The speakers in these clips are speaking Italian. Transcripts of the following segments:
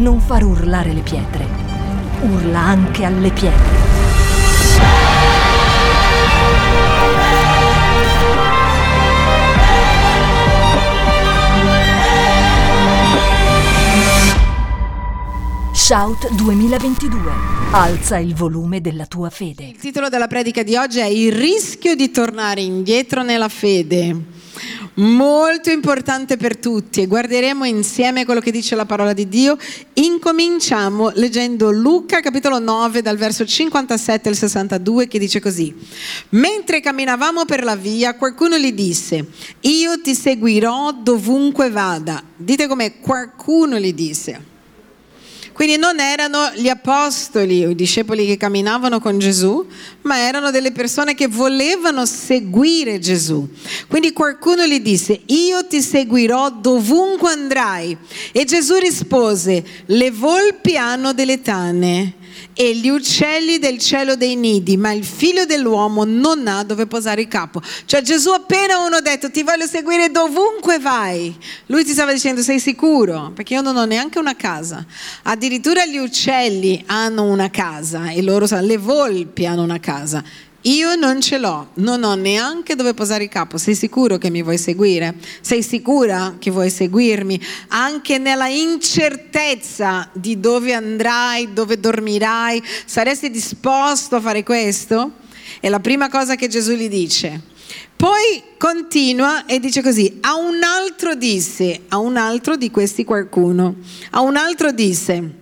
non far urlare le pietre, urla anche alle pietre. Shout 2022. Alza il volume della tua fede. Il titolo della predica di oggi è Il rischio di tornare indietro nella fede. Molto importante per tutti e guarderemo insieme quello che dice la parola di Dio. Incominciamo leggendo Luca capitolo 9 dal verso 57 al 62 che dice così. Mentre camminavamo per la via qualcuno gli disse io ti seguirò dovunque vada. Dite come qualcuno gli disse. Quindi non erano gli apostoli o i discepoli che camminavano con Gesù, ma erano delle persone che volevano seguire Gesù. Quindi qualcuno gli disse, io ti seguirò dovunque andrai. E Gesù rispose, le volpi hanno delle tane e gli uccelli del cielo dei nidi, ma il figlio dell'uomo non ha dove posare il capo. Cioè Gesù appena uno ha detto ti voglio seguire dovunque vai, lui ti stava dicendo sei sicuro? Perché io non ho neanche una casa. Addirittura gli uccelli hanno una casa e loro le volpi hanno una casa. Io non ce l'ho, non ho neanche dove posare il capo. Sei sicuro che mi vuoi seguire? Sei sicura che vuoi seguirmi? Anche nella incertezza di dove andrai, dove dormirai, saresti disposto a fare questo? È la prima cosa che Gesù gli dice. Poi continua e dice così, a un altro disse, a un altro di questi qualcuno, a un altro disse,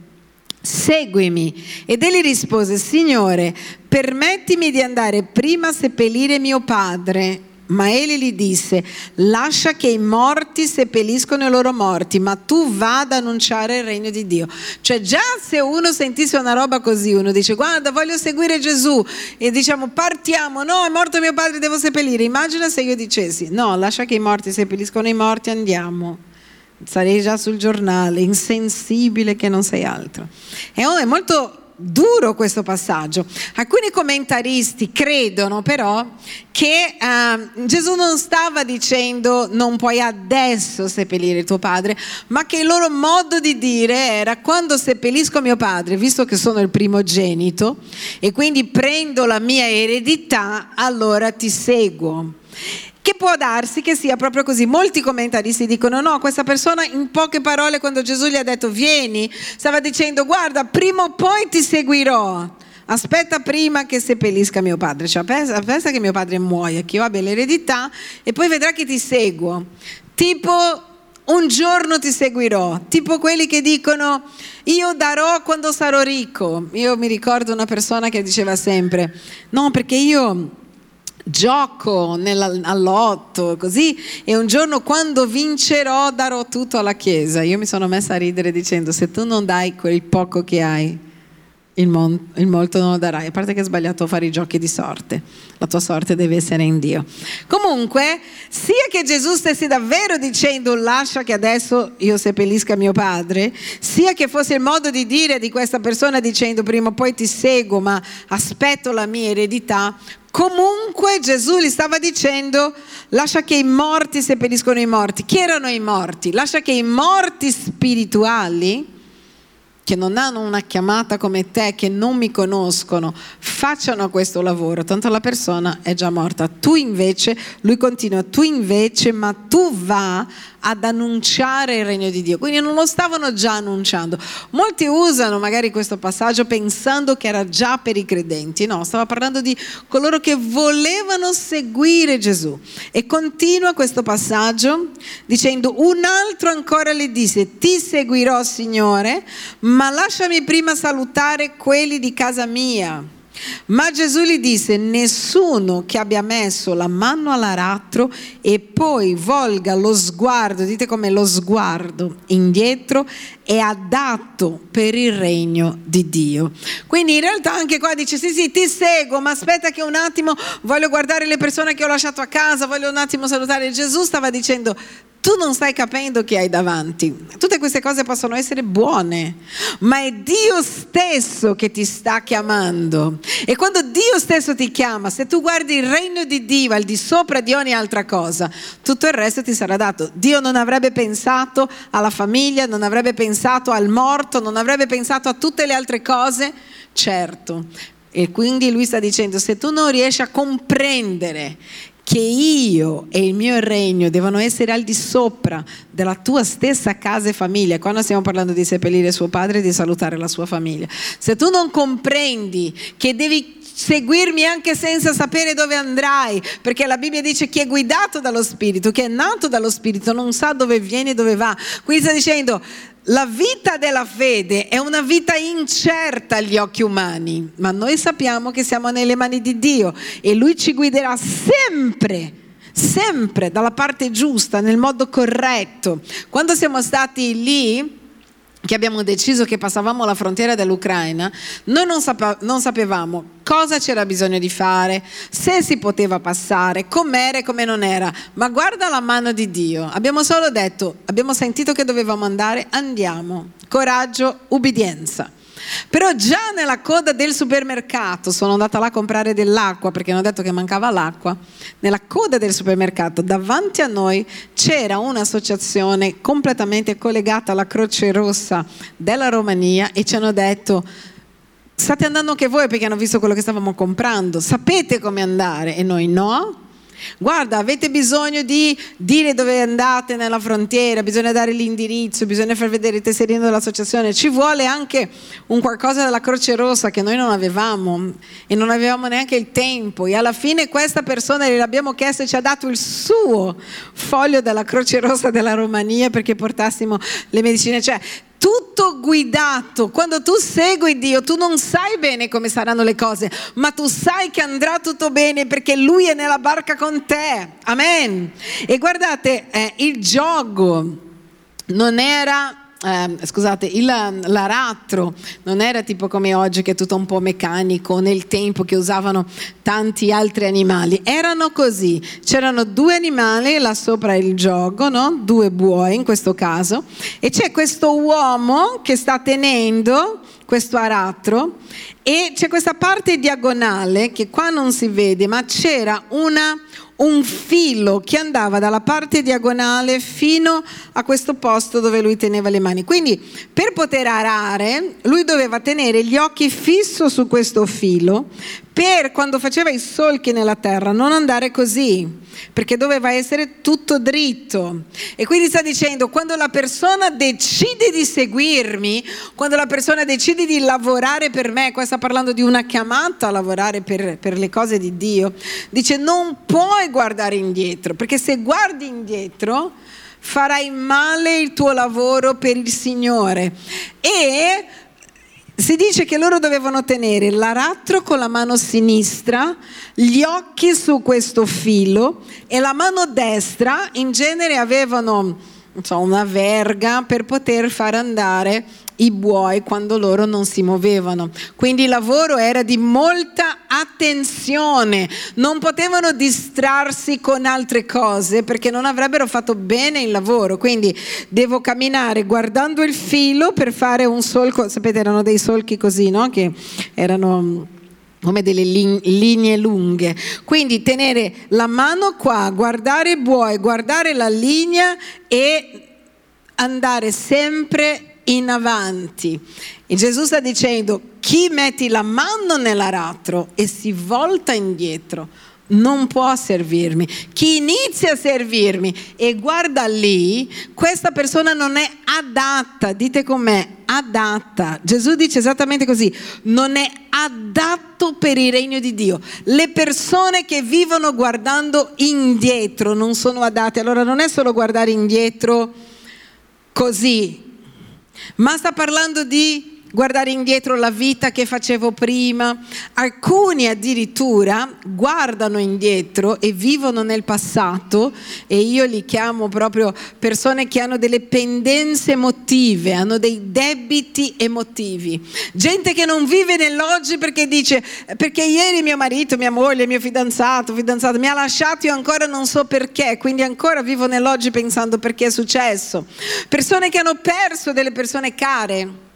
seguimi. Ed egli rispose, Signore, permettimi di andare prima a seppellire mio padre. Ma egli gli disse, lascia che i morti seppelliscono i loro morti, ma tu va ad annunciare il regno di Dio. Cioè già se uno sentisse una roba così, uno dice, guarda, voglio seguire Gesù, e diciamo, partiamo, no, è morto mio padre, devo seppellire. Immagina se io dicessi, no, lascia che i morti seppelliscono i morti, andiamo sarei già sul giornale, insensibile che non sei altro. È molto duro questo passaggio. Alcuni commentaristi credono però che uh, Gesù non stava dicendo non puoi adesso seppellire tuo padre, ma che il loro modo di dire era quando seppellisco mio padre, visto che sono il primogenito e quindi prendo la mia eredità, allora ti seguo che può darsi che sia proprio così. Molti commentaristi dicono no, questa persona in poche parole quando Gesù gli ha detto vieni, stava dicendo guarda, prima o poi ti seguirò. Aspetta prima che seppellisca mio padre, cioè pensa che mio padre muoia, che io abbia l'eredità e poi vedrà che ti seguo. Tipo un giorno ti seguirò, tipo quelli che dicono io darò quando sarò ricco. Io mi ricordo una persona che diceva sempre no perché io gioco all'otto, così, e un giorno quando vincerò darò tutto alla Chiesa. Io mi sono messa a ridere dicendo, se tu non dai quel poco che hai, il, mon- il, molto non lo darai, a parte che è sbagliato fare i giochi di sorte, la tua sorte deve essere in Dio. Comunque, sia che Gesù stesse davvero dicendo lascia che adesso io seppellisca mio padre, sia che fosse il modo di dire di questa persona dicendo prima o poi ti seguo ma aspetto la mia eredità, Comunque Gesù gli stava dicendo lascia che i morti seppelliscono i morti. Chi erano i morti? Lascia che i morti spirituali che non hanno una chiamata come te, che non mi conoscono, facciano questo lavoro, tanto la persona è già morta. Tu invece, lui continua, tu invece, ma tu va ad annunciare il regno di Dio. Quindi non lo stavano già annunciando. Molti usano magari questo passaggio pensando che era già per i credenti. No, stava parlando di coloro che volevano seguire Gesù. E continua questo passaggio dicendo, un altro ancora le disse, ti seguirò Signore, ma lasciami prima salutare quelli di casa mia. Ma Gesù gli disse, nessuno che abbia messo la mano all'aratro e poi volga lo sguardo, dite come lo sguardo, indietro, è adatto per il regno di Dio. Quindi in realtà anche qua dice, sì sì, ti seguo, ma aspetta che un attimo voglio guardare le persone che ho lasciato a casa, voglio un attimo salutare. Gesù stava dicendo, tu non stai capendo chi hai davanti. Tutte queste cose possono essere buone, ma è Dio stesso che ti sta chiamando. E quando Dio stesso ti chiama, se tu guardi il regno di Dio al di sopra di ogni altra cosa, tutto il resto ti sarà dato. Dio non avrebbe pensato alla famiglia, non avrebbe pensato al morto, non avrebbe pensato a tutte le altre cose, certo. E quindi lui sta dicendo, se tu non riesci a comprendere che io e il mio regno devono essere al di sopra della tua stessa casa e famiglia. Quando stiamo parlando di seppellire suo padre e di salutare la sua famiglia. Se tu non comprendi che devi seguirmi anche senza sapere dove andrai, perché la Bibbia dice chi è guidato dallo Spirito, chi è nato dallo Spirito, non sa dove viene e dove va. Quindi sta dicendo, la vita della fede è una vita incerta agli occhi umani, ma noi sappiamo che siamo nelle mani di Dio e Lui ci guiderà sempre sempre dalla parte giusta, nel modo corretto. Quando siamo stati lì, che abbiamo deciso che passavamo la frontiera dell'Ucraina, noi non, sape- non, sapevamo cosa c'era bisogno di fare, se si poteva passare, com'era e come non era, ma guarda la mano di Dio. Abbiamo solo detto, abbiamo sentito che dovevamo andare, andiamo. Coraggio, ubbidienza. Però già nella coda del supermercato, sono andata là a comprare dell'acqua perché hanno detto che mancava l'acqua, nella coda del supermercato davanti a noi c'era un'associazione completamente collegata alla Croce Rossa della Romania e ci hanno detto state andando anche voi perché hanno visto quello che stavamo comprando, sapete come andare e noi no. Guarda, avete bisogno di dire dove andate nella frontiera, bisogna dare l'indirizzo, bisogna far vedere il tesserino dell'associazione, ci vuole anche un qualcosa della Croce Rossa che noi non avevamo e non avevamo neanche il tempo. E alla fine questa persona gliel'abbiamo chiesto e ci ha dato il suo foglio della Croce Rossa della Romania perché portassimo le medicine, cioè tutto guidato. Quando tu segui Dio, tu non sai bene come saranno le cose, ma tu sai che andrà tutto bene perché Lui è nella barca con te. Amen. E guardate, eh, il gioco non era eh, scusate, il, l'aratro non era tipo come oggi che è tutto un po' meccanico, nel tempo che usavano tanti altri animali, erano così, c'erano due animali là sopra il gioco, no? due buoi in questo caso, e c'è questo uomo che sta tenendo questo aratro e c'è questa parte diagonale che qua non si vede, ma c'era una un filo che andava dalla parte diagonale fino a questo posto dove lui teneva le mani. Quindi per poter arare lui doveva tenere gli occhi fisso su questo filo per quando faceva i solchi nella terra non andare così, perché doveva essere tutto dritto. E quindi sta dicendo, quando la persona decide di seguirmi, quando la persona decide di lavorare per me, qua parlando di una chiamata a lavorare per, per le cose di Dio, dice non puoi guardare indietro, perché se guardi indietro farai male il tuo lavoro per il Signore. E si dice che loro dovevano tenere l'aratro con la mano sinistra, gli occhi su questo filo e la mano destra in genere avevano una verga per poter far andare i buoi quando loro non si muovevano. Quindi il lavoro era di molta attenzione, non potevano distrarsi con altre cose perché non avrebbero fatto bene il lavoro. Quindi devo camminare guardando il filo per fare un solco, sapete erano dei solchi così, no? Che erano come delle linee lunghe. Quindi tenere la mano qua, guardare i buoi, guardare la linea e andare sempre in avanti. E Gesù sta dicendo, chi metti la mano nell'aratro e si volta indietro non può servirmi. Chi inizia a servirmi e guarda lì, questa persona non è adatta, dite com'è, adatta. Gesù dice esattamente così, non è adatto per il regno di Dio. Le persone che vivono guardando indietro non sono adatte. Allora non è solo guardare indietro così, ma sta parlando di guardare indietro la vita che facevo prima, alcuni addirittura guardano indietro e vivono nel passato e io li chiamo proprio persone che hanno delle pendenze emotive, hanno dei debiti emotivi, gente che non vive nell'oggi perché dice perché ieri mio marito, mia moglie, mio fidanzato, fidanzato mi ha lasciato io ancora non so perché, quindi ancora vivo nell'oggi pensando perché è successo, persone che hanno perso delle persone care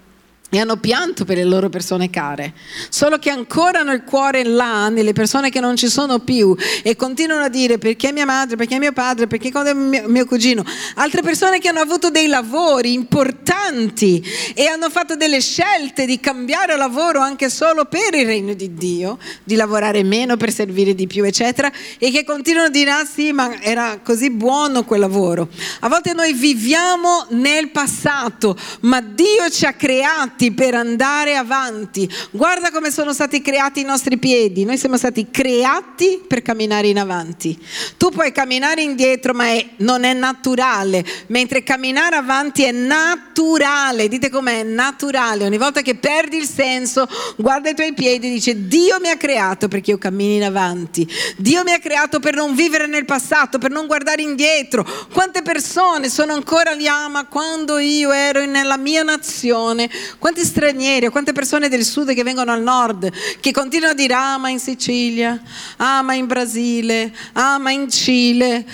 e hanno pianto per le loro persone care, solo che ancora hanno il cuore là nelle persone che non ci sono più e continuano a dire perché mia madre, perché mio padre, perché mio, mio cugino, altre persone che hanno avuto dei lavori importanti e hanno fatto delle scelte di cambiare lavoro anche solo per il regno di Dio, di lavorare meno per servire di più, eccetera, e che continuano a dire ah sì, ma era così buono quel lavoro. A volte noi viviamo nel passato, ma Dio ci ha creati creati per andare avanti. Guarda come sono stati creati i nostri piedi. Noi siamo stati creati per camminare in avanti. Tu puoi camminare indietro, ma è, non è naturale, mentre camminare avanti è naturale. Dite com'è naturale. Ogni volta che perdi il senso, guarda i tuoi piedi e dice Dio mi ha creato perché io cammino in avanti. Dio mi ha creato per non vivere nel passato, per non guardare indietro. Quante persone sono ancora lì, ah, ma quando io ero nella mia nazione, quanti stranieri, quante persone del sud che vengono al nord, che continuano a dire ama in Sicilia, ama in Brasile, ama in Cile.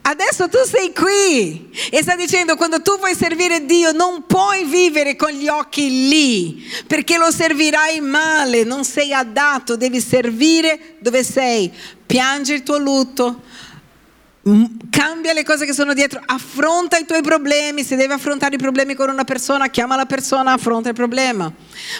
Adesso tu sei qui e sta dicendo quando tu vuoi servire Dio non puoi vivere con gli occhi lì perché lo servirai male, non sei adatto, devi servire dove sei. Piangi il tuo lutto, Cambia le cose che sono dietro, affronta i tuoi problemi, se devi affrontare i problemi con una persona, chiama la persona, affronta il problema.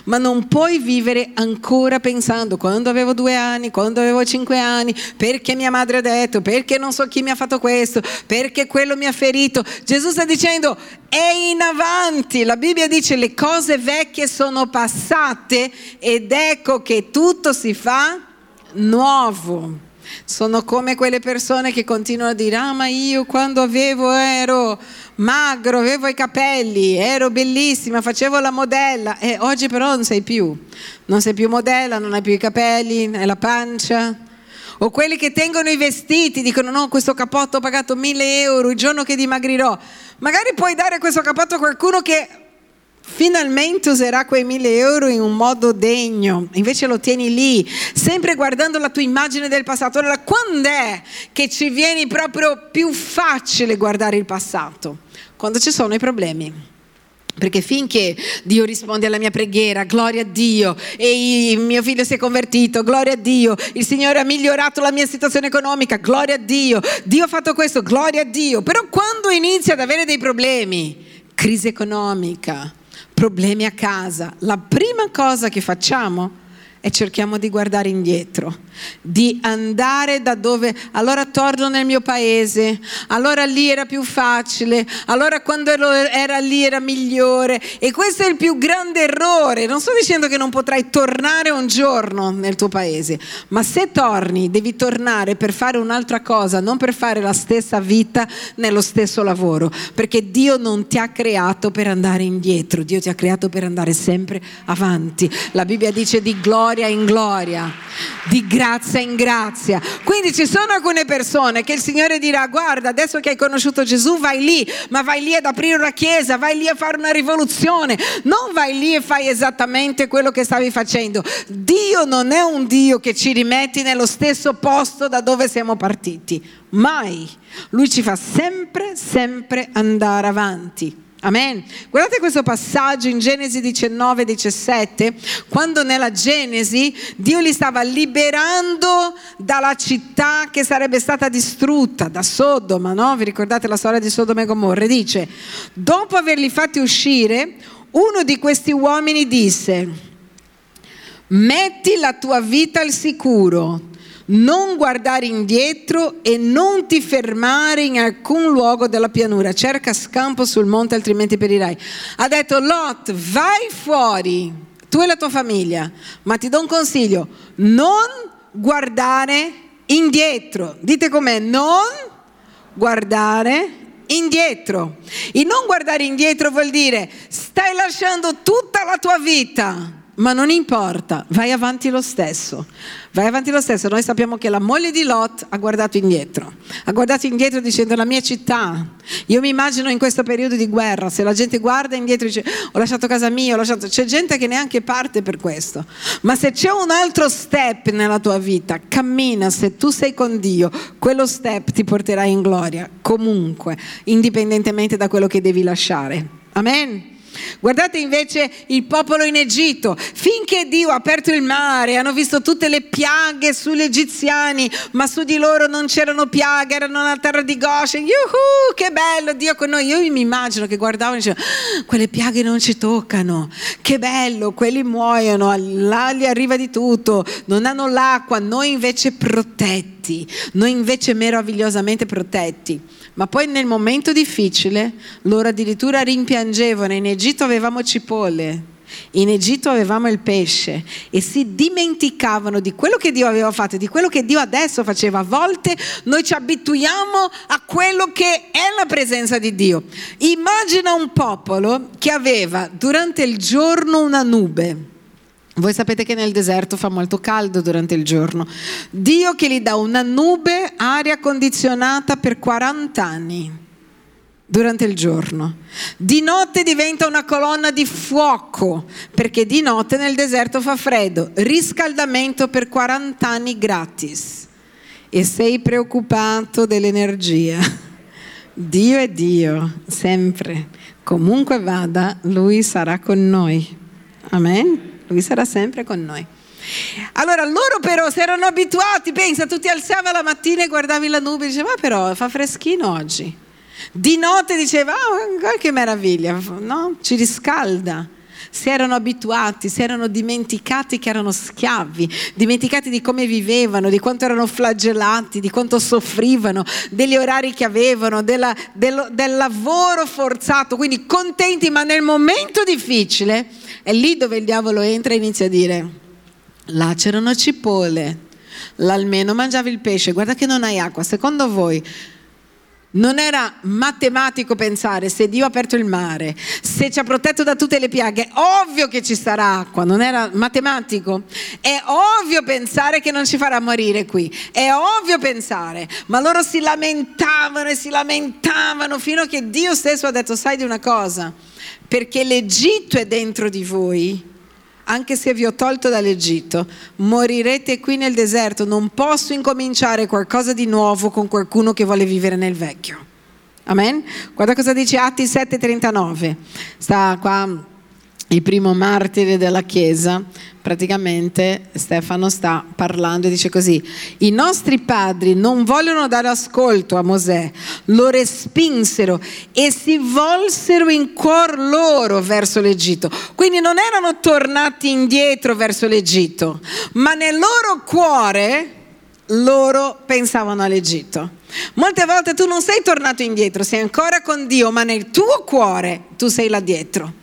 Ma non puoi vivere ancora pensando quando avevo due anni, quando avevo cinque anni, perché mia madre ha detto, perché non so chi mi ha fatto questo, perché quello mi ha ferito. Gesù sta dicendo è in avanti, la Bibbia dice le cose vecchie sono passate ed ecco che tutto si fa nuovo. Sono come quelle persone che continuano a dire, ah ma io quando avevo ero magro, avevo i capelli, ero bellissima, facevo la modella e oggi però non sei più, non sei più modella, non hai più i capelli, hai la pancia. O quelli che tengono i vestiti, dicono no, questo capotto ho pagato mille euro il giorno che dimagrirò. Magari puoi dare questo capotto a qualcuno che finalmente userà quei mille euro in un modo degno, invece lo tieni lì, sempre guardando la tua immagine del passato. Allora, quando è che ci viene proprio più facile guardare il passato? Quando ci sono i problemi. Perché finché Dio risponde alla mia preghiera, gloria a Dio, e mio figlio si è convertito, gloria a Dio, il Signore ha migliorato la mia situazione economica, gloria a Dio, Dio ha fatto questo, gloria a Dio. Però quando inizia ad avere dei problemi, crisi economica, problemi a casa, la prima cosa che facciamo e cerchiamo di guardare indietro, di andare da dove, allora torno nel mio paese, allora lì era più facile, allora quando era lì era migliore e questo è il più grande errore, non sto dicendo che non potrai tornare un giorno nel tuo paese, ma se torni devi tornare per fare un'altra cosa, non per fare la stessa vita nello stesso lavoro, perché Dio non ti ha creato per andare indietro, Dio ti ha creato per andare sempre avanti. La Bibbia dice di gloria gloria in gloria, di grazia in grazia. Quindi ci sono alcune persone che il Signore dirà, guarda, adesso che hai conosciuto Gesù vai lì, ma vai lì ad aprire una chiesa, vai lì a fare una rivoluzione, non vai lì e fai esattamente quello che stavi facendo. Dio non è un Dio che ci rimetti nello stesso posto da dove siamo partiti, mai. Lui ci fa sempre, sempre andare avanti. Amen. Guardate questo passaggio in Genesi 19, 17, quando nella Genesi Dio li stava liberando dalla città che sarebbe stata distrutta, da Sodoma, no? Vi ricordate la storia di Sodoma e Gomorra? Dice, dopo averli fatti uscire, uno di questi uomini disse, metti la tua vita al sicuro non guardare indietro e non ti fermare in alcun luogo della pianura, cerca scampo sul monte altrimenti perirai. Ha detto Lot, vai fuori, tu e la tua famiglia, ma ti do un consiglio, non guardare indietro. Dite com'è, non guardare indietro. Il non guardare indietro vuol dire stai lasciando tutta la tua vita ma non importa, vai avanti lo stesso. Vai avanti lo stesso. Noi sappiamo che la moglie di Lot ha guardato indietro. Ha guardato indietro dicendo la mia città. Io mi immagino in questo periodo di guerra, se la gente guarda indietro e dice ho lasciato casa mia, ho lasciato... C'è gente che neanche parte per questo. Ma se c'è un altro step nella tua vita, cammina, se tu sei con Dio, quello step ti porterà in gloria, comunque, indipendentemente da quello che devi lasciare. Amen. Guardate invece il popolo in Egitto, finché Dio ha aperto il mare, hanno visto tutte le piaghe sugli egiziani, ma su di loro non c'erano piaghe, erano nella terra di Goshen, Yuhu, che bello Dio con noi. Io mi immagino che guardavano e dicevano, ah, quelle piaghe non ci toccano, che bello, quelli muoiono, là gli arriva di tutto, non hanno l'acqua, noi invece protetti, noi invece meravigliosamente protetti. Ma poi nel momento difficile loro addirittura rimpiangevano, in Egitto avevamo cipolle, in Egitto avevamo il pesce e si dimenticavano di quello che Dio aveva fatto di quello che Dio adesso faceva. A volte noi ci abituiamo a quello che è la presenza di Dio. Immagina un popolo che aveva durante il giorno una nube voi sapete che nel deserto fa molto caldo durante il giorno. Dio che gli dà una nube, aria condizionata per 40 anni durante il giorno. Di notte diventa una colonna di fuoco, perché di notte nel deserto fa freddo. Riscaldamento per 40 anni gratis. E sei preoccupato dell'energia. Dio è Dio, sempre. Comunque vada, Lui sarà con noi. Amen. Lui sarà sempre con noi. Allora loro però si erano abituati, pensa, tu ti alzavi la mattina e guardavi la nube e dicevi, ma però fa freschino oggi. Di notte diceva, oh, che meraviglia, no? Ci riscalda. Si erano abituati, si erano dimenticati che erano schiavi, dimenticati di come vivevano, di quanto erano flagellati, di quanto soffrivano, degli orari che avevano, della, del, del lavoro forzato, quindi contenti, ma nel momento difficile è lì dove il diavolo entra e inizia a dire, là c'erano cipolle, là almeno mangiavi il pesce, guarda che non hai acqua. Secondo voi non era matematico pensare se Dio ha aperto il mare, se ci ha protetto da tutte le piaghe, ovvio che ci sarà acqua, non era matematico. È ovvio pensare che non ci farà morire qui, è ovvio pensare, ma loro si lamentavano e si lamentavano fino a che Dio stesso ha detto, sai di una cosa, perché l'Egitto è dentro di voi, anche se vi ho tolto dall'Egitto, morirete qui nel deserto, non posso incominciare qualcosa di nuovo con qualcuno che vuole vivere nel vecchio. Amen? Guarda cosa dice Atti 7:39. Sta qua il primo martire della Chiesa, praticamente Stefano sta parlando e dice così, i nostri padri non vogliono dare ascolto a Mosè, lo respinsero e si volsero in cuor loro verso l'Egitto. Quindi non erano tornati indietro verso l'Egitto, ma nel loro cuore loro pensavano all'Egitto. Molte volte tu non sei tornato indietro, sei ancora con Dio, ma nel tuo cuore tu sei là dietro.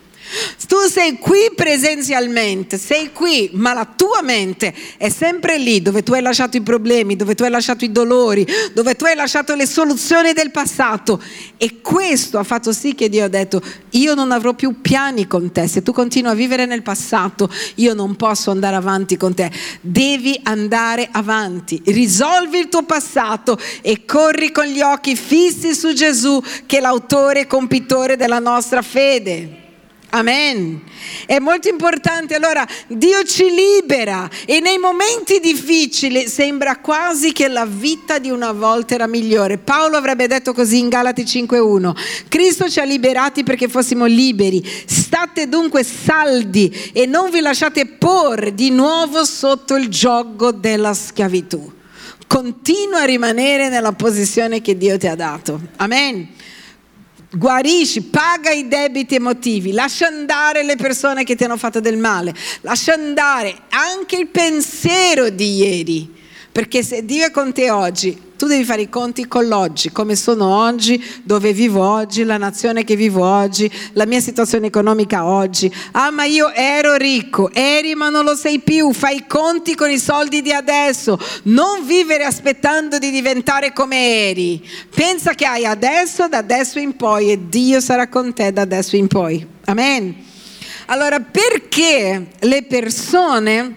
Tu sei qui presenzialmente, sei qui, ma la tua mente è sempre lì dove tu hai lasciato i problemi, dove tu hai lasciato i dolori, dove tu hai lasciato le soluzioni del passato. E questo ha fatto sì che Dio ha detto, io non avrò più piani con te, se tu continui a vivere nel passato, io non posso andare avanti con te. Devi andare avanti, risolvi il tuo passato e corri con gli occhi fissi su Gesù, che è l'autore e compitore della nostra fede. Amen. È molto importante. Allora, Dio ci libera e nei momenti difficili sembra quasi che la vita di una volta era migliore. Paolo avrebbe detto così in Galati 5:1. Cristo ci ha liberati perché fossimo liberi. State dunque saldi e non vi lasciate porre di nuovo sotto il gioco della schiavitù. Continua a rimanere nella posizione che Dio ti ha dato. Amen guarisci, paga i debiti emotivi, lascia andare le persone che ti hanno fatto del male, lascia andare anche il pensiero di ieri. Perché se Dio è con te oggi, tu devi fare i conti con l'oggi, come sono oggi, dove vivo oggi, la nazione che vivo oggi, la mia situazione economica oggi. Ah, ma io ero ricco, eri ma non lo sei più, fai i conti con i soldi di adesso, non vivere aspettando di diventare come eri. Pensa che hai adesso, da adesso in poi e Dio sarà con te da adesso in poi. Amen. Allora, perché le persone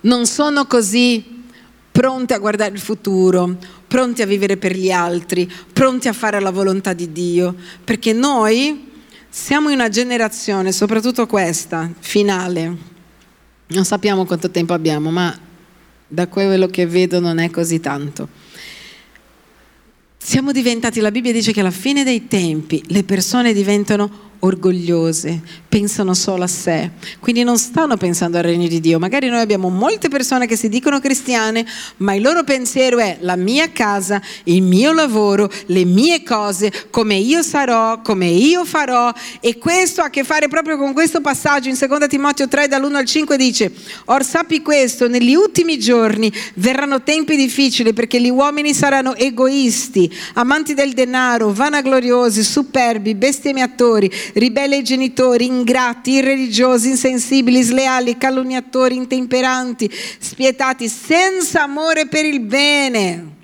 non sono così pronti a guardare il futuro, pronti a vivere per gli altri, pronti a fare la volontà di Dio, perché noi siamo in una generazione, soprattutto questa, finale, non sappiamo quanto tempo abbiamo, ma da quello che vedo non è così tanto. Siamo diventati, la Bibbia dice che alla fine dei tempi le persone diventano orgogliose, pensano solo a sé, quindi non stanno pensando al regno di Dio. Magari noi abbiamo molte persone che si dicono cristiane, ma il loro pensiero è la mia casa, il mio lavoro, le mie cose, come io sarò, come io farò. E questo ha a che fare proprio con questo passaggio. In 2 Timoteo 3 dall'1 al 5 dice, or sappi questo, negli ultimi giorni verranno tempi difficili perché gli uomini saranno egoisti, amanti del denaro, vanagloriosi, superbi, bestemmiatori, ribelli ai genitori, ingratti, irreligiosi, insensibili, sleali, calunniatori, intemperanti, spietati, senza amore per il bene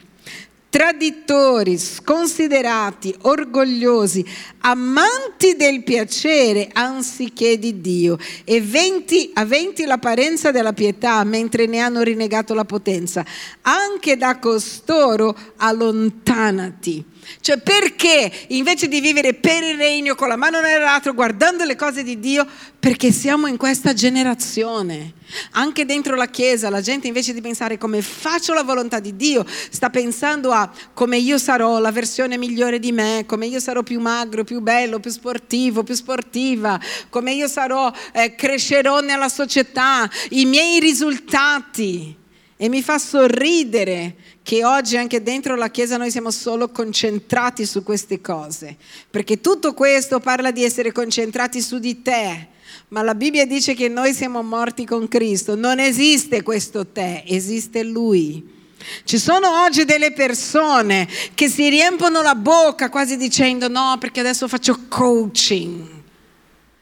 traditori, sconsiderati, orgogliosi, amanti del piacere anziché di Dio, e venti, aventi l'apparenza della pietà mentre ne hanno rinnegato la potenza. Anche da costoro allontanati cioè perché invece di vivere per il regno con la mano nell'altro, guardando le cose di Dio, perché siamo in questa generazione. Anche dentro la Chiesa la gente invece di pensare come faccio la volontà di Dio, sta pensando a come io sarò la versione migliore di me, come io sarò più magro, più bello, più sportivo, più sportiva, come io sarò, eh, crescerò nella società, i miei risultati. E mi fa sorridere che oggi anche dentro la Chiesa noi siamo solo concentrati su queste cose, perché tutto questo parla di essere concentrati su di te, ma la Bibbia dice che noi siamo morti con Cristo, non esiste questo te, esiste Lui. Ci sono oggi delle persone che si riempono la bocca quasi dicendo no perché adesso faccio coaching.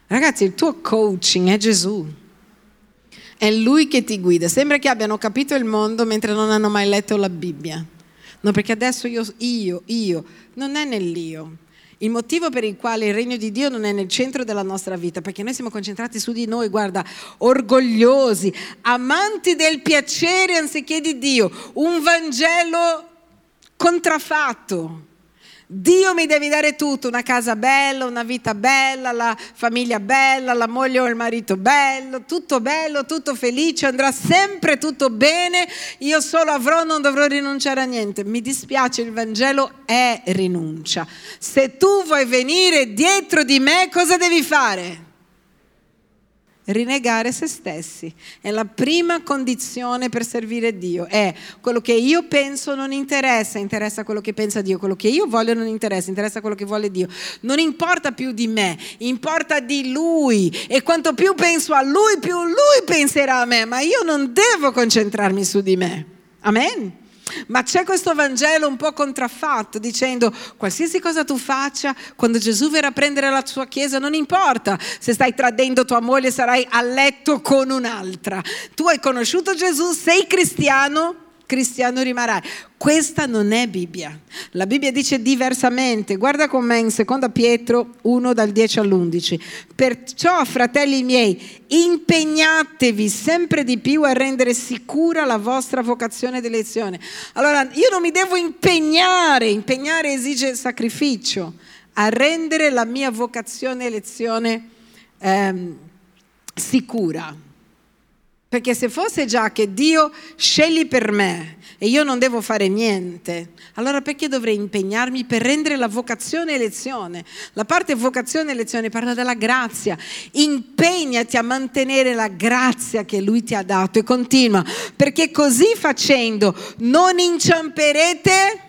Ragazzi, il tuo coaching è Gesù. È Lui che ti guida. Sembra che abbiano capito il mondo mentre non hanno mai letto la Bibbia. No, perché adesso io, io, io, non è nell'io. Il motivo per il quale il regno di Dio non è nel centro della nostra vita, perché noi siamo concentrati su di noi, guarda, orgogliosi, amanti del piacere anziché di Dio, un Vangelo contraffatto. Dio mi devi dare tutto, una casa bella, una vita bella, la famiglia bella, la moglie o il marito bello, tutto bello, tutto felice, andrà sempre tutto bene, io solo avrò, non dovrò rinunciare a niente. Mi dispiace, il Vangelo è rinuncia. Se tu vuoi venire dietro di me, cosa devi fare? Rinnegare se stessi. È la prima condizione per servire Dio. È quello che io penso non interessa, interessa quello che pensa Dio, quello che io voglio non interessa, interessa quello che vuole Dio. Non importa più di me, importa di Lui. E quanto più penso a Lui, più Lui penserà a me, ma io non devo concentrarmi su di me. Amen. Ma c'è questo Vangelo un po' contraffatto dicendo qualsiasi cosa tu faccia, quando Gesù verrà a prendere la sua chiesa, non importa se stai tradendo tua moglie, sarai a letto con un'altra. Tu hai conosciuto Gesù, sei cristiano, cristiano rimarrai. Questa non è Bibbia. La Bibbia dice diversamente. Guarda con me in 2 Pietro 1 dal 10 all'11. Perciò, fratelli miei, impegnatevi sempre di più a rendere sicura la vostra vocazione ed elezione. Allora, io non mi devo impegnare, impegnare esige sacrificio, a rendere la mia vocazione elezione ehm, sicura. Perché se fosse già che Dio scegli per me e io non devo fare niente, allora perché dovrei impegnarmi per rendere la vocazione elezione? La parte vocazione elezione parla della grazia. Impegnati a mantenere la grazia che Lui ti ha dato e continua, perché così facendo non inciamperete.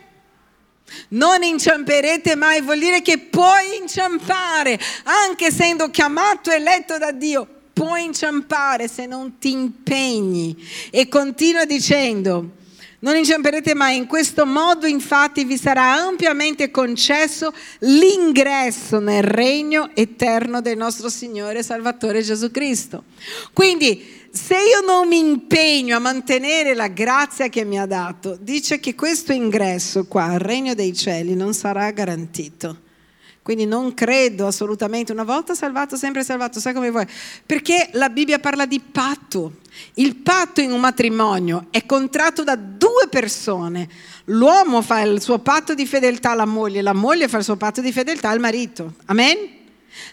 Non inciamperete mai, vuol dire che puoi inciampare, anche essendo chiamato e eletto da Dio, puoi inciampare se non ti impegni. E continua dicendo, Non inciamperete mai, in questo modo infatti vi sarà ampiamente concesso l'ingresso nel regno eterno del nostro Signore e Salvatore Gesù Cristo. Quindi se io non mi impegno a mantenere la grazia che mi ha dato, dice che questo ingresso qua al regno dei cieli non sarà garantito. Quindi non credo assolutamente, una volta salvato, sempre salvato, sai come vuoi? Perché la Bibbia parla di patto. Il patto in un matrimonio è contratto da due persone. L'uomo fa il suo patto di fedeltà alla moglie, la moglie fa il suo patto di fedeltà al marito. Amen?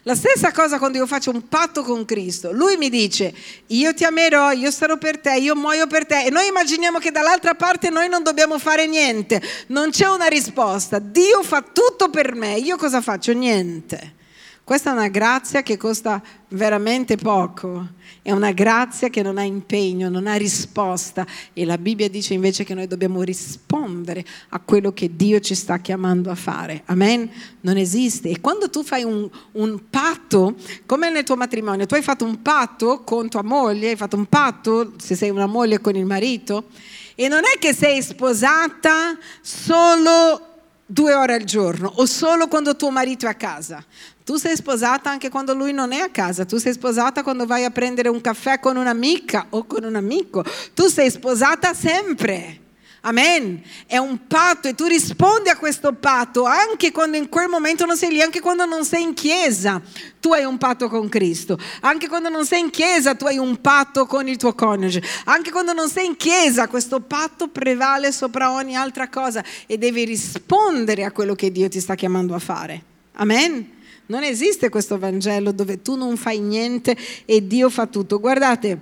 La stessa cosa quando io faccio un patto con Cristo. Lui mi dice, io ti amerò, io sarò per te, io muoio per te. E noi immaginiamo che dall'altra parte noi non dobbiamo fare niente. Non c'è una risposta. Dio fa tutto per me. Io cosa faccio? Niente. Questa è una grazia che costa veramente poco, è una grazia che non ha impegno, non ha risposta e la Bibbia dice invece che noi dobbiamo rispondere a quello che Dio ci sta chiamando a fare. Amen? Non esiste. E quando tu fai un, un patto, come nel tuo matrimonio, tu hai fatto un patto con tua moglie, hai fatto un patto, se sei una moglie, con il marito, e non è che sei sposata solo due ore al giorno o solo quando tuo marito è a casa. Tu sei sposata anche quando lui non è a casa, tu sei sposata quando vai a prendere un caffè con un'amica o con un amico, tu sei sposata sempre. Amen. È un patto e tu rispondi a questo patto anche quando in quel momento non sei lì, anche quando non sei in chiesa. Tu hai un patto con Cristo. Anche quando non sei in chiesa, tu hai un patto con il tuo coniuge. Anche quando non sei in chiesa, questo patto prevale sopra ogni altra cosa e devi rispondere a quello che Dio ti sta chiamando a fare. Amen. Non esiste questo Vangelo dove tu non fai niente e Dio fa tutto. Guardate,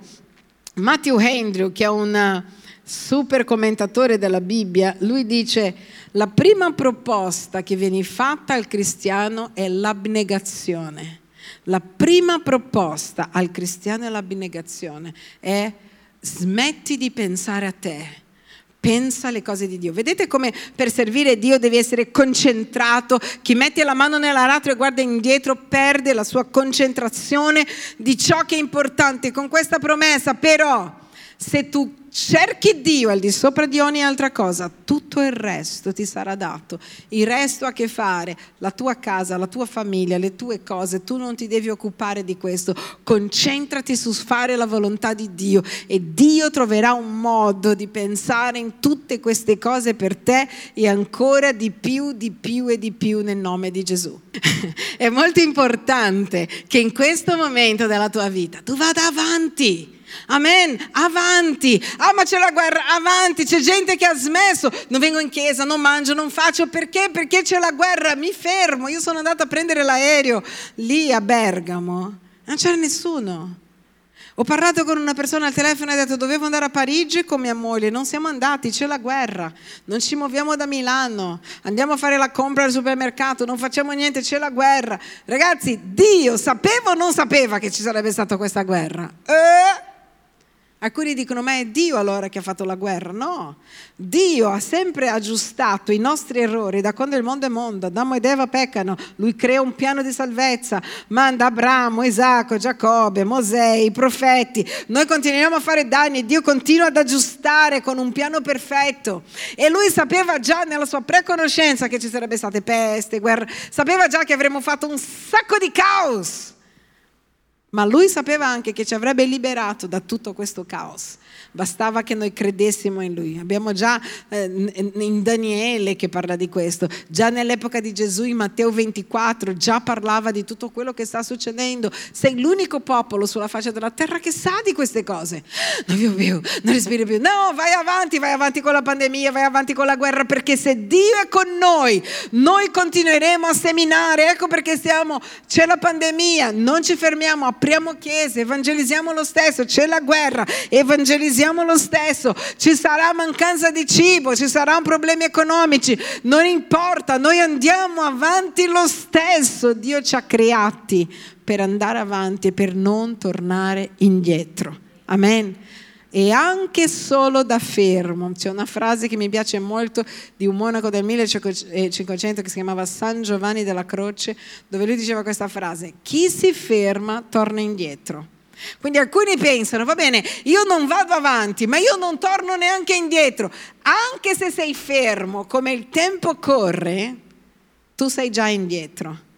Matthew Andrew, che è un super commentatore della Bibbia, lui dice la prima proposta che viene fatta al cristiano è l'abnegazione. La prima proposta al cristiano è l'abnegazione, è smetti di pensare a te pensa alle cose di Dio. Vedete come per servire Dio devi essere concentrato. Chi mette la mano nell'aratro e guarda indietro perde la sua concentrazione di ciò che è importante. Con questa promessa però se tu cerchi Dio al di sopra di ogni altra cosa, tutto il resto ti sarà dato. Il resto ha a che fare, la tua casa, la tua famiglia, le tue cose, tu non ti devi occupare di questo. Concentrati su fare la volontà di Dio e Dio troverà un modo di pensare in tutte queste cose per te e ancora di più, di più e di più nel nome di Gesù. È molto importante che in questo momento della tua vita tu vada avanti Amen, avanti. Ah, ma c'è la guerra, avanti. C'è gente che ha smesso. Non vengo in chiesa, non mangio, non faccio. Perché? Perché c'è la guerra. Mi fermo. Io sono andata a prendere l'aereo lì a Bergamo. Non c'era nessuno. Ho parlato con una persona al telefono e ha detto dovevo andare a Parigi con mia moglie, non siamo andati, c'è la guerra, non ci muoviamo da Milano, andiamo a fare la compra al supermercato, non facciamo niente, c'è la guerra. Ragazzi, Dio sapeva o non sapeva che ci sarebbe stata questa guerra? Eh? Alcuni dicono, ma è Dio allora che ha fatto la guerra? No, Dio ha sempre aggiustato i nostri errori da quando il mondo è mondo. Adamo ed Eva peccano, lui crea un piano di salvezza, manda Abramo, Isacco, Giacobbe, Mosè, i profeti. Noi continuiamo a fare danni e Dio continua ad aggiustare con un piano perfetto. E lui sapeva già nella sua preconoscenza che ci sarebbe state peste, guerre, sapeva già che avremmo fatto un sacco di caos ma lui sapeva anche che ci avrebbe liberato da tutto questo caos. Bastava che noi credessimo in lui. Abbiamo già eh, in Daniele che parla di questo, già nell'epoca di Gesù in Matteo 24 già parlava di tutto quello che sta succedendo. Sei l'unico popolo sulla faccia della terra che sa di queste cose. Non vivo più, non respiri più. No, vai avanti, vai avanti con la pandemia, vai avanti con la guerra, perché se Dio è con noi, noi continueremo a seminare. Ecco perché siamo, c'è la pandemia, non ci fermiamo, apriamo chiese, evangelizziamo lo stesso, c'è la guerra, evangelizziamo usiamo lo stesso, ci sarà mancanza di cibo, ci saranno problemi economici, non importa, noi andiamo avanti lo stesso, Dio ci ha creati per andare avanti e per non tornare indietro. Amen e anche solo da fermo. C'è una frase che mi piace molto di un monaco del 1500 che si chiamava San Giovanni della Croce, dove lui diceva questa frase, chi si ferma torna indietro. Quindi alcuni pensano, va bene, io non vado avanti, ma io non torno neanche indietro. Anche se sei fermo, come il tempo corre, tu sei già indietro.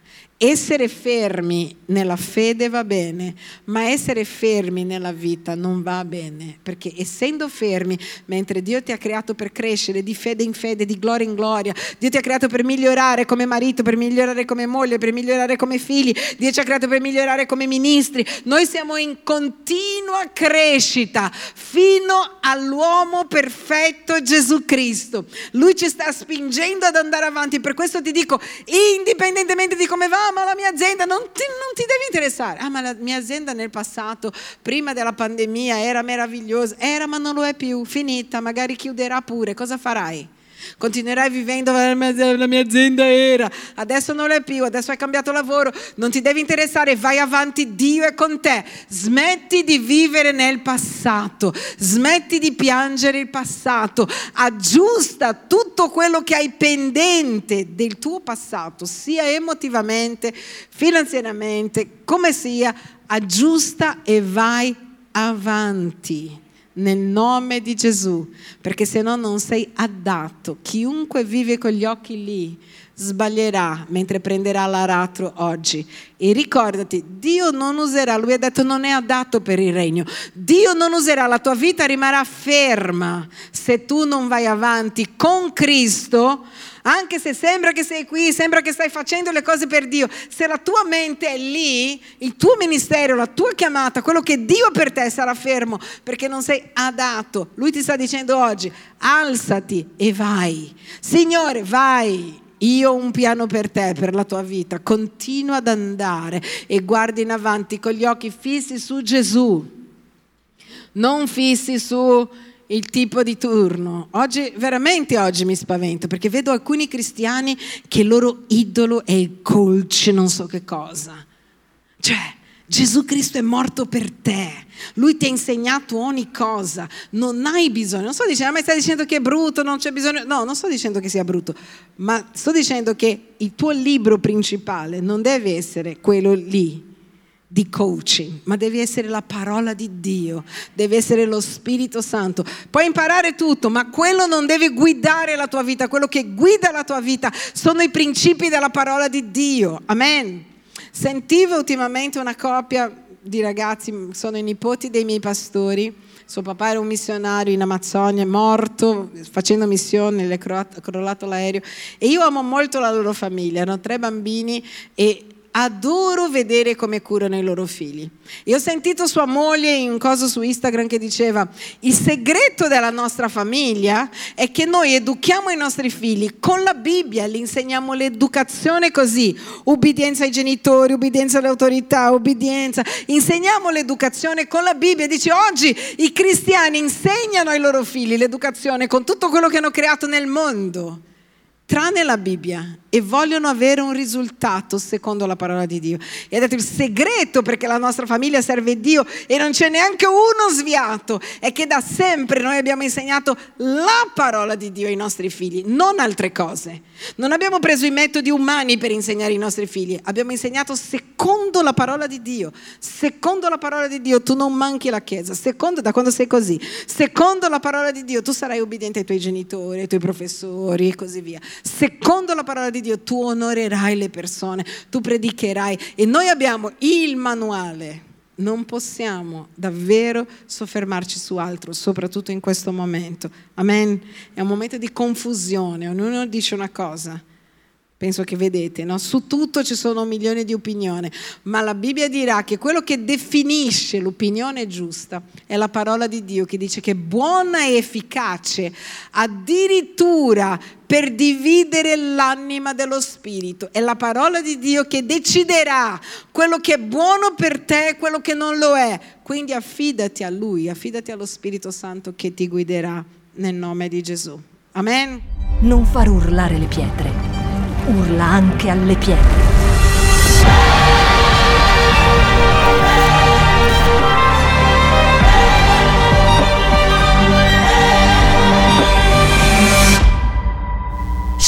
Essere fermi nella fede va bene, ma essere fermi nella vita non va bene, perché essendo fermi, mentre Dio ti ha creato per crescere di fede in fede, di gloria in gloria, Dio ti ha creato per migliorare come marito, per migliorare come moglie, per migliorare come figli, Dio ci ha creato per migliorare come ministri, noi siamo in continua crescita fino all'uomo perfetto Gesù Cristo. Lui ci sta spingendo ad andare avanti, per questo ti dico, indipendentemente di come va, ma la mia azienda non ti, non ti deve interessare. Ah, ma la mia azienda nel passato, prima della pandemia, era meravigliosa. Era, ma non lo è più, finita, magari chiuderà pure. Cosa farai? Continuerai vivendo la mia azienda era, adesso non è più, adesso hai cambiato lavoro, non ti devi interessare, vai avanti, Dio è con te. Smetti di vivere nel passato, smetti di piangere il passato, aggiusta tutto quello che hai pendente del tuo passato, sia emotivamente, finanziariamente, come sia, aggiusta e vai avanti nel nome di Gesù, perché se no non sei adatto. Chiunque vive con gli occhi lì sbaglierà mentre prenderà l'aratro oggi. E ricordati, Dio non userà, lui ha detto non è adatto per il regno. Dio non userà, la tua vita rimarrà ferma se tu non vai avanti con Cristo anche se sembra che sei qui, sembra che stai facendo le cose per Dio, se la tua mente è lì, il tuo ministero, la tua chiamata, quello che Dio per te sarà fermo perché non sei adatto. Lui ti sta dicendo oggi, alzati e vai. Signore, vai. Io ho un piano per te, per la tua vita. Continua ad andare e guardi in avanti con gli occhi fissi su Gesù, non fissi su il tipo di turno. Oggi, veramente oggi mi spavento perché vedo alcuni cristiani che il loro idolo è il coach, non so che cosa. Cioè, Gesù Cristo è morto per te. Lui ti ha insegnato ogni cosa. Non hai bisogno. Non sto dicendo, ma stai dicendo che è brutto, non c'è bisogno. No, non sto dicendo che sia brutto, ma sto dicendo che il tuo libro principale non deve essere quello lì di coaching, ma devi essere la parola di Dio, deve essere lo Spirito Santo. Puoi imparare tutto, ma quello non deve guidare la tua vita, quello che guida la tua vita sono i principi della parola di Dio. Amen. Sentivo ultimamente una coppia di ragazzi, sono i nipoti dei miei pastori. Suo papà era un missionario in Amazzonia, è morto facendo missione, le è crollato l'aereo. E io amo molto la loro famiglia, hanno tre bambini e adoro vedere come curano i loro figli. E ho sentito sua moglie in un coso su Instagram che diceva, il segreto della nostra famiglia è che noi educhiamo i nostri figli con la Bibbia, gli insegniamo l'educazione così, ubbidienza ai genitori, ubbidienza alle autorità, ubbidienza, insegniamo l'educazione con la Bibbia. Dice, oggi i cristiani insegnano ai loro figli l'educazione con tutto quello che hanno creato nel mondo tranne la Bibbia e vogliono avere un risultato secondo la parola di Dio. E ha detto il segreto perché la nostra famiglia serve Dio e non c'è neanche uno sviato è che da sempre noi abbiamo insegnato la parola di Dio ai nostri figli, non altre cose. Non abbiamo preso i metodi umani per insegnare ai nostri figli, abbiamo insegnato secondo la parola di Dio. Secondo la parola di Dio tu non manchi la Chiesa, secondo da quando sei così. Secondo la parola di Dio tu sarai obbediente ai tuoi genitori, ai tuoi professori e così via. Secondo la parola di Dio tu onorerai le persone, tu predicherai e noi abbiamo il manuale. Non possiamo davvero soffermarci su altro, soprattutto in questo momento. Amen. È un momento di confusione, ognuno dice una cosa penso che vedete, no? su tutto ci sono milioni di opinioni, ma la Bibbia dirà che quello che definisce l'opinione giusta è la parola di Dio che dice che è buona e efficace addirittura per dividere l'anima dello spirito. È la parola di Dio che deciderà quello che è buono per te e quello che non lo è. Quindi affidati a Lui, affidati allo Spirito Santo che ti guiderà nel nome di Gesù. Amen. Non far urlare le pietre urla anche alle pietre.